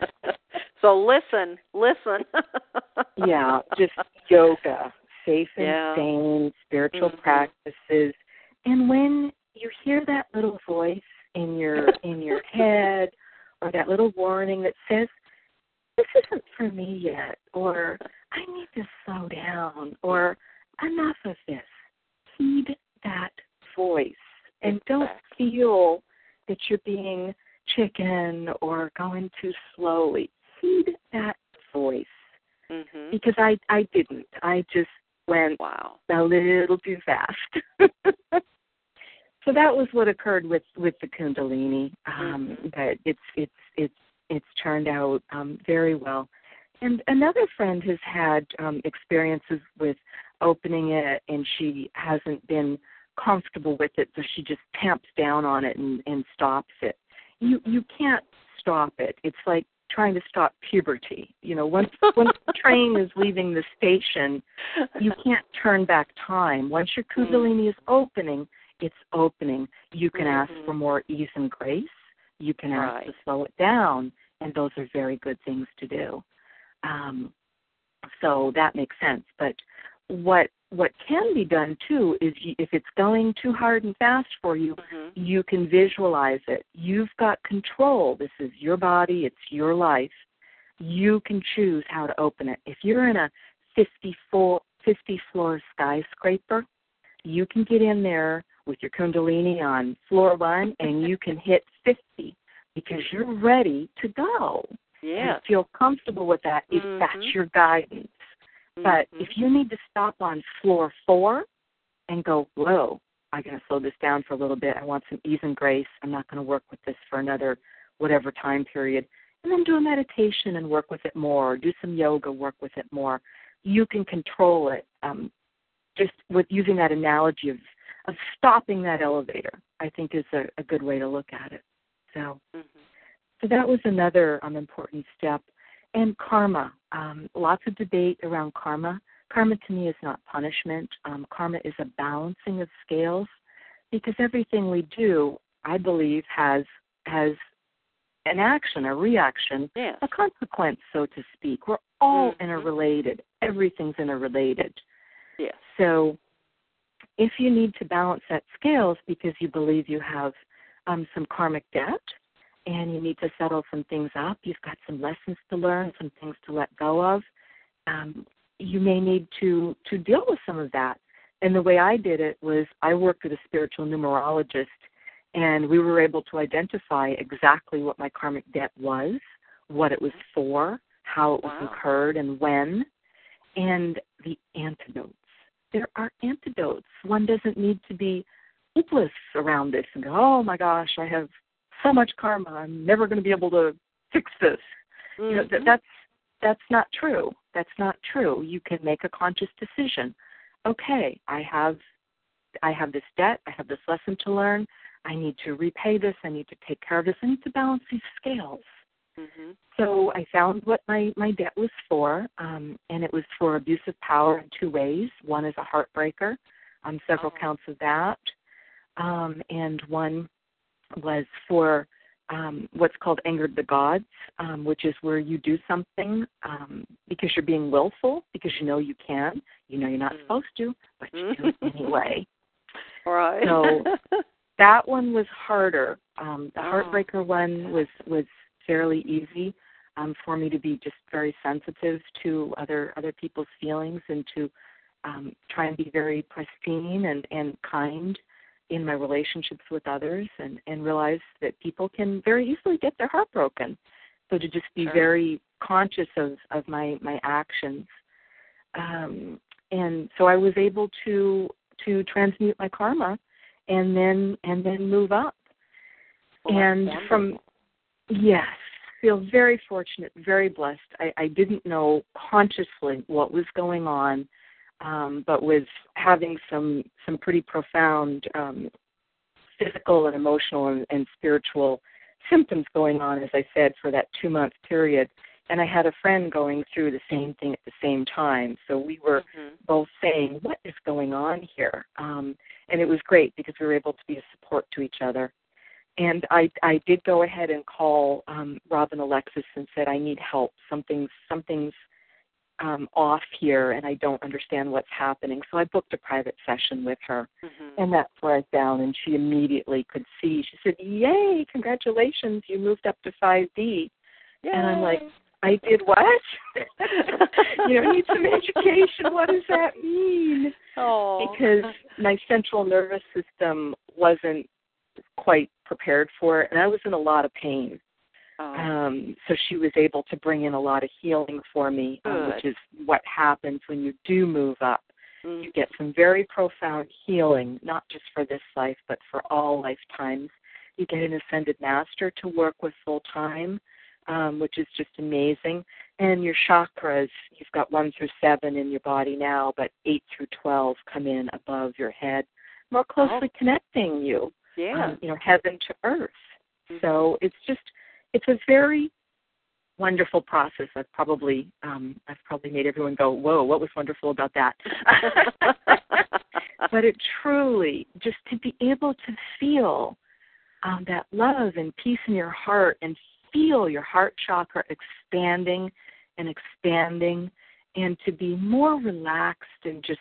So listen, listen. Yeah, just yoga, safe and Yeah. sane, spiritual Mhm. practices. And when you hear that little voice in your in your head or that little warning that says, This isn't for me yet or I need to slow down or enough of this. Heed that voice and don't feel that you're being chicken or going too slowly. Heed that voice mhm. because I I didn't. I just went Wow. a little too fast. so that was what occurred with with the Kundalini. Um, Mhm. But it's it's it's it's turned out um, very well. And another friend has had um, experiences with opening it, and she hasn't been comfortable with it, so she just tamps down on it and, and stops it. You you can't stop it. It's like trying to stop puberty. You know, once once the train is leaving the station, you can't turn back time. Once your kundalini is opening, it's opening. You can ask Mhm. for more ease and grace. You can ask Right. to slow it down, and those are very good things to do. Um, so that makes sense. But what what can be done too is if it's going too hard and fast for you, Mhm. you can visualize it. You've got control. This is your body, it's your life. You can choose how to open it. If you're in a 54, 50 floor skyscraper, you can get in there with your Kundalini on floor one and you can hit 50 because you're ready to go Yes. and feel comfortable with that if Mhm. that's your guidance. But Mhm. if you need to stop on floor four and go, whoa, I got to slow this down for a little bit. I want some ease and grace. I'm not going to work with this for another whatever time period. And then do a meditation and work with it more. Do some yoga, work with it more. You can control it um, just with using that analogy of, of stopping that elevator, I think is a, a good way to look at it. So Mhm. so that was another um, important step. And karma, um, lots of debate around karma. Karma to me is not punishment. Um, karma is a balancing of scales, because everything we do, I believe, has has an action, a reaction, Yes. a consequence, so to speak. We're all Mhm. interrelated. Everything's interrelated. Yes. So if you need to balance that scales because you believe you have um, some karmic debt and you need to settle some things up, you've got some lessons to learn, some things to let go of, um, you may need to, to deal with some of that. And the way I did it was I worked with a spiritual numerologist and we were able to identify exactly what my karmic debt was, what it was for, how it was Wow. incurred, and when, and the antidotes. There are antidotes. One doesn't need to be hopeless around this and go, oh my gosh, I have so much karma. I'm never going to be able to fix this. You know, that, Mhm. that's that's not true. That's not true. You can make a conscious decision. Okay, I have I have this debt. I have this lesson to learn. I need to repay this. I need to take care of this. I need to balance these scales. Mhm. So I found what my, my debt was for, um, and it was for abuse of power in two ways. One is a heartbreaker, um, several Oh. counts of that, um, and one was for um, what's called angered the gods, um, which is where you do something um, because you're being willful, because you know you can, you know you're not Mm. supposed to, but you do it anyway. Right. So- that one was harder. Um, the Oh, heartbreaker one was was fairly easy um, for me to be just very sensitive to other other people's feelings and to um, try and be very pristine and and kind in my relationships with others and and realize that people can very easily get their heart broken. So to just be Sure. very conscious of of my my actions. Um, and so I was able to to transmute my karma and then and then move up. Well, and from yes, feel very fortunate, very blessed. I, I didn't know consciously what was going on, um, but was having some some pretty profound um, physical and emotional and, and spiritual symptoms going on, as I said, for that two month period. And I had a friend going through the same thing at the same time. So we were mm-hmm. both saying, What is going on here? Um, and it was great because we were able to be a support to each other. And I I did go ahead and call um, Robin Alexis and said, I need help. Something's something's um, off here and I don't understand what's happening. So I booked a private session with her. Mm-hmm. And that's where I found, and she immediately could see. She said, Yay, congratulations, you moved up to 5D. And I'm like, I did what? you know, I need some education. What does that mean? Oh. Because my central nervous system wasn't quite prepared for it, and I was in a lot of pain. Oh. Um, so she was able to bring in a lot of healing for me, um, which is what happens when you do move up. Mm. You get some very profound healing, not just for this life, but for all lifetimes. You get an ascended master to work with full time, um, which is just amazing. And your chakras, you've got one through seven in your body now, but eight through 12 come in above your head, more closely connecting you yeah. um, you know, heaven to earth. Mhm. So it's just it's a very wonderful process. I've probably um, I've probably made everyone go, "Whoa, what was wonderful about that?" but it truly just to be able to feel um, that love and peace in your heart and feel your heart chakra expanding and expanding and to be more relaxed and just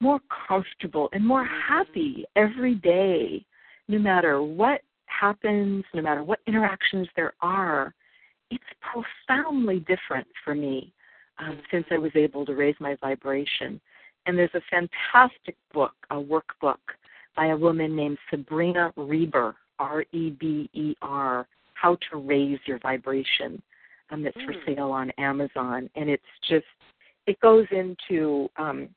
more comfortable and more happy every day no matter what happens no matter what interactions there are it's profoundly different for me um, since i was able to raise my vibration and there's a fantastic book a workbook by a woman named sabrina reber r-e-b-e-r how to raise your vibration um, that's for Mm. sale on Amazon, and it's just it goes into um,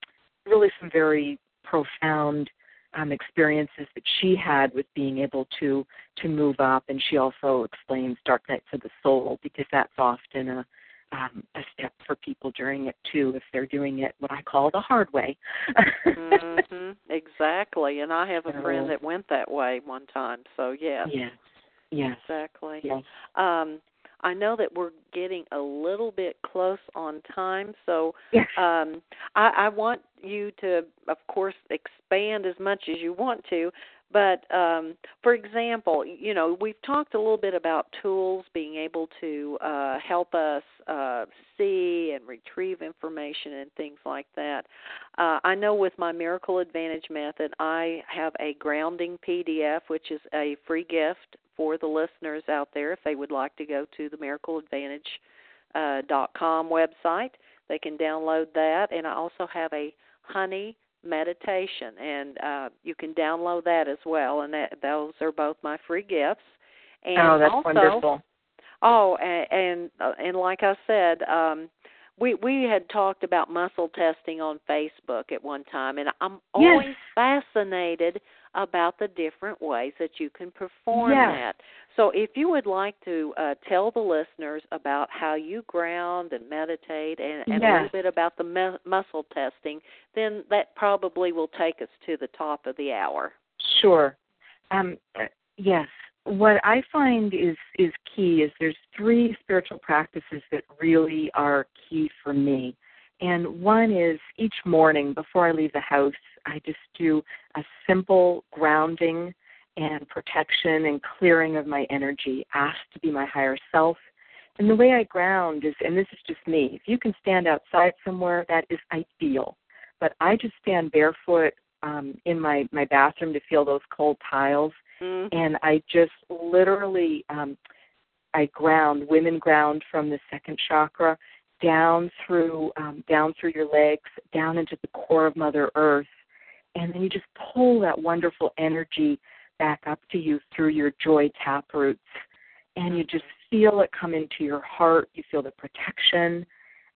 really some very profound um, experiences that she had with being able to to move up, and she also explains dark nights of the soul because that's often a um, a step for people during it too if they're doing it what I call the hard way. mm-hmm, Exactly. And I have a friend that went that way one time. So yes. Yes. Yes. Exactly. Yes. Um I know that we're getting a little bit close on time, so Yes. um I, I want you to of course expand as much as you want to but um for example you know we've talked a little bit about tools being able to uh help us uh see and retrieve information and things like that uh i know with my miracle advantage method i have a grounding pdf which is a free gift for the listeners out there if they would like to go to the miracle advantage uh, dot com website they can download that and i also have a honey meditation and uh you can download that as well and that those are both my free gifts and oh, that's also wonderful. oh and and, uh, and like i said um we we had talked about muscle testing on facebook at one time and i'm Yes. always fascinated about the different ways that you can perform Yes. that so if you would like to uh, tell the listeners about how you ground and meditate and, and a little bit about the mu- muscle testing, then that probably will take us to the top of the hour. Sure. Um, uh, yes. What I find is is key is there's three spiritual practices that really are key for me. And one is each morning before I leave the house, I just do a simple grounding and protection and clearing of my energy, ask to be my higher self. And the way I ground is, and this is just me, if you can stand outside somewhere, that is ideal. But I just stand barefoot um, in my, my bathroom to feel those cold tiles. Mm-hmm. And I just literally, um, I ground, women ground from the second chakra down through, um, down through your legs, down into the core of Mother Earth. And then you just pull that wonderful energy back up to you through your joy tap roots. And you just feel it come into your heart. You feel the protection.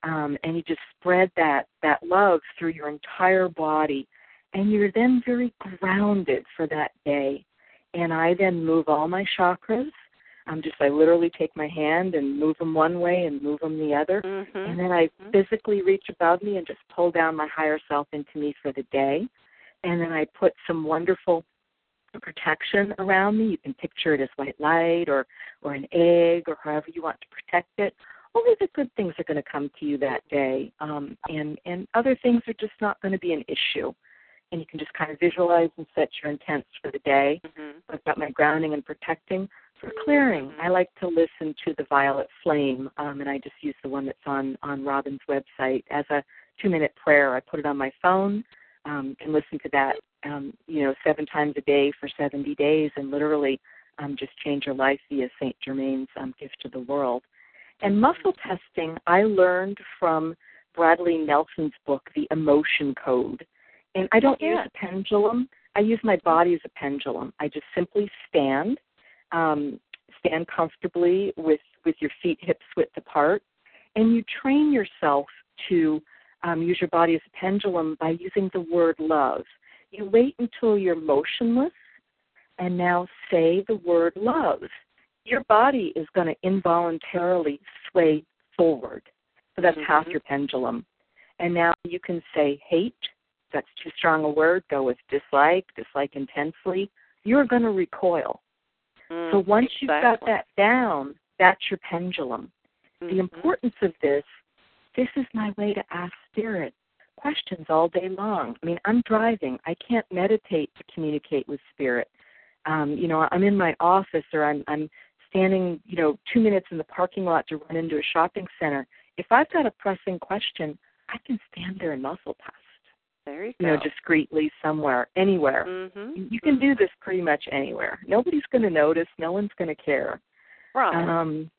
Um, and you just spread that, that love through your entire body. And you're then very grounded for that day. And I then move all my chakras. I'm just, I literally take my hand and move them one way and move them the other. Mm-hmm. And then I Mhm. physically reach above me and just pull down my higher self into me for the day. And then I put some wonderful protection around me. You can picture it as white light or or an egg or however you want to protect it. Only the good things are going to come to you that day, um, and and other things are just not going to be an issue. And you can just kind of visualize and set your intents for the day. Mm-hmm. I've got my grounding and protecting. For clearing, Mm-hmm. I like to listen to the Violet Flame, um, and I just use the one that's on on Robin's website as a two minute prayer. I put it on my phone um, can listen to that, um, you know, seven times a day for 70 days and literally um, just change your life via St. Germain's um, gift to the world. And muscle testing, I learned from Bradley Nelson's book, The Emotion Code. And I don't use a pendulum. I use my body as a pendulum. I just simply stand, um, stand comfortably with with your feet hips width apart, and you train yourself to um, use your body as a pendulum by using the word love. You wait until you're motionless and now say the word love. Your body is going to involuntarily sway forward. So that's half Mhm. your pendulum. And now you can say hate. That's too strong a word. Go with dislike, dislike intensely. You're going to recoil. Mm, So once you've got that down, that's your pendulum the Mhm. importance of this this is my way to ask spirit questions all day long. I mean i'm driving. I can't meditate to communicate with spirit. Um you know i'm in my office or i'm i'm standing you know two minutes in the parking lot to run into a shopping center. If i've got a pressing question i can stand there and muscle test There you you go. know discreetly somewhere anywhere. Mm-hmm. you can do this pretty much anywhere. Nobody's going to notice. No one's going to care. Right. um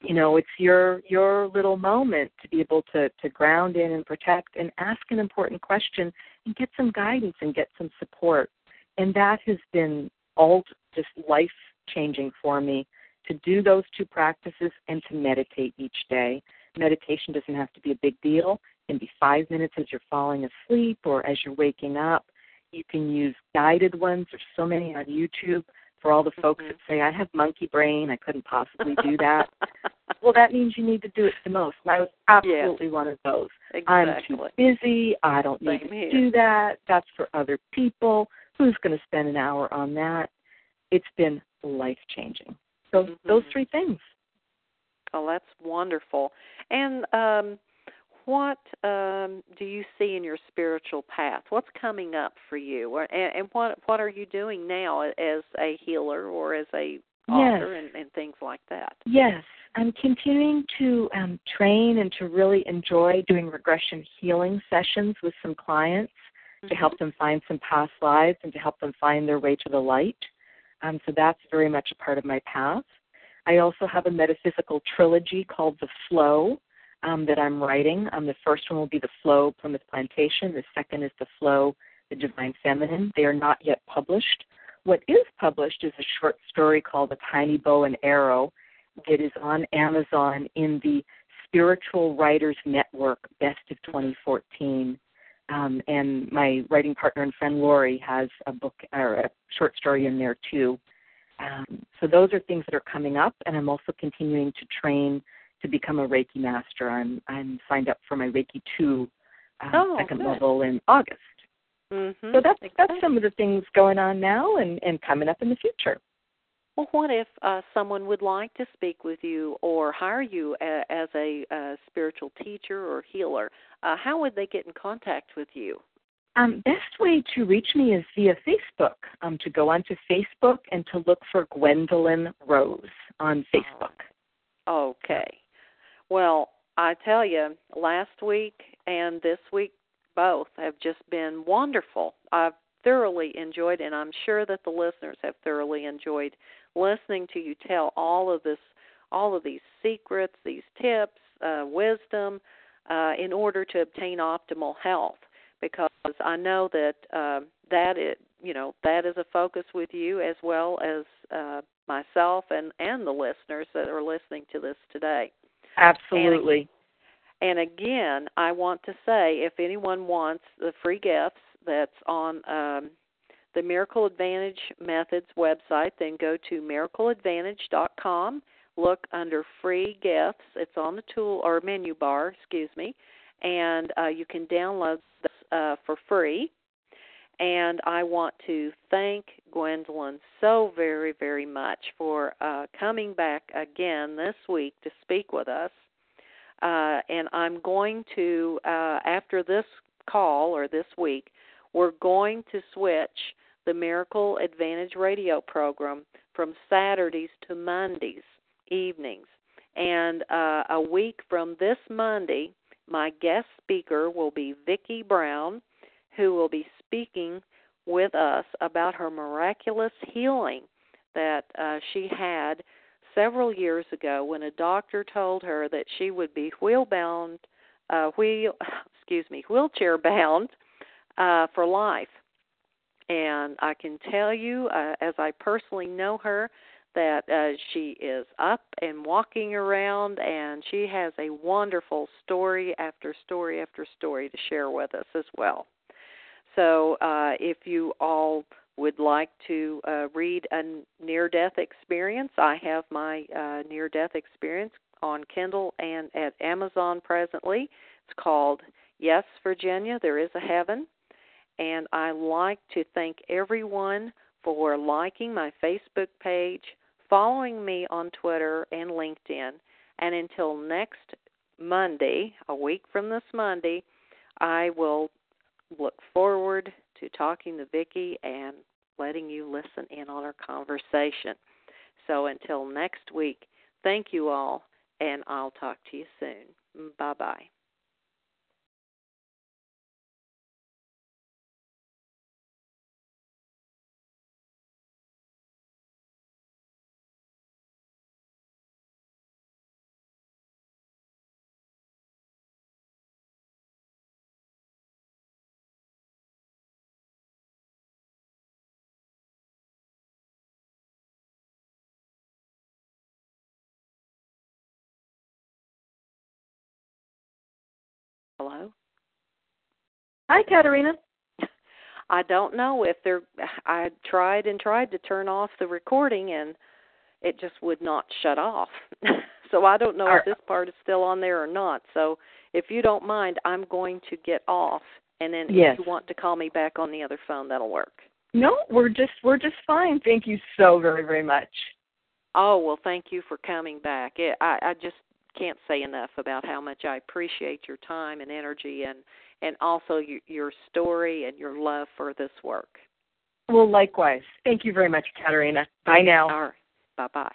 you know it's your your little moment to be able to to ground in and protect and ask an important question and get some guidance and get some support. And that has been all just life changing for me to do those two practices and to meditate each day. Meditation doesn't have to be a big deal. It can be five minutes as you're falling asleep or as you're waking up. You can use guided ones. There's so many on youtube for all the folks Mhm. that say I have monkey brain, I couldn't possibly do that. well, that means you need to do it the most. And I was absolutely one of those. I'm too busy. I don't need to here. do that. That's for other people. Who's going to spend an hour on that? It's been life changing. So those Mhm. three things. Oh, that's wonderful. And um, what um, do you see in your spiritual path? What's coming up for you, or, and, and what what are you doing now as a healer or as a author and, and things like that? Yes, I'm continuing to um, train and to really enjoy doing regression healing sessions with some clients to help them find some past lives and to help them find their way to the light. Um, so that's very much a part of my path. I also have a metaphysical trilogy called The Flow um, that I'm writing. Um, the first one will be The Flow Plymouth Plantation. The second is The Flow, The Divine Feminine. They are not yet published. What is published is a short story called A Tiny Bow and Arrow that is on Amazon in the Spiritual Writers Network Best of 2014. Um, and my writing partner and friend Laurie has a book or a short story in there too. Um, so those are things that are coming up, and I'm also continuing to train to become a Reiki master. I'm I'm signed up for my Reiki two um, Oh, second good. level in August. Mm-hmm. So that's that's some of the things going on now and and coming up in the future. Well, what if uh, someone would like to speak with you or hire you a, as a, uh spiritual teacher or healer? Uh, how would they get in contact with you? Um, best way to reach me is via Facebook. Um, to go onto Facebook and to look for Gwendolyn Rose on Facebook. Okay. Well, I tell you, last week and this week both have just been wonderful. I've thoroughly enjoyed, and I'm sure that the listeners have thoroughly enjoyed listening to you tell all of this, all of these secrets, these tips, uh, wisdom, uh, in order to obtain optimal health. Because I know that uh, that it, you know, that is a focus with you as well as uh, myself and and the listeners that are listening to this today. Absolutely. And again, I want to say if anyone wants the free gifts that's on um, the Miracle Advantage Methods website, then go to miracleadvantage.com, look under free gifts. It's on the tool or menu bar, excuse me, and uh, you can download this uh, for free. And I want to thank Gwendolyn so very, very much for uh, coming back again this week to speak with us. Uh, and I'm going to, uh, after this call or this week, we're going to switch the Miracle Advantage radio program from Saturdays to Mondays evenings. And uh, a week from this Monday, my guest speaker will be Vicki Brown, who will be speaking with us about her miraculous healing that uh, she had several years ago when a doctor told her that she would be wheel bound, uh, wheel, excuse me, wheelchair bound uh, for life. And I can tell you, uh, as I personally know her, that uh, she is up and walking around, and she has a wonderful story after story after story to share with us as well. So, uh, if you all would like to uh, read a near death experience, I have my uh, near death experience on Kindle and at Amazon presently. It's called Yes, Virginia, There is a Heaven. And I like to thank everyone for liking my Facebook page, following me on Twitter and LinkedIn. And until next Monday, a week from this Monday, I will look forward to talking to Vicki and letting you listen in on our conversation. So until next week, thank you all, and I'll talk to you soon. Bye bye. Hi, Katerina. I don't know if they're I tried and tried to turn off the recording and it just would not shut off. so I don't know if this part is still on there or not. So if you don't mind, I'm going to get off and then yes. if you want to call me back on the other phone, that'll work. No, we're just we're just fine. Thank you so very very much. Oh well, thank you for coming back. It, I I just can't say enough about how much I appreciate your time and energy and and also your, your story and your love for this work. Well, likewise. Thank you very much, Katerina. Bye now. All right. Bye bye.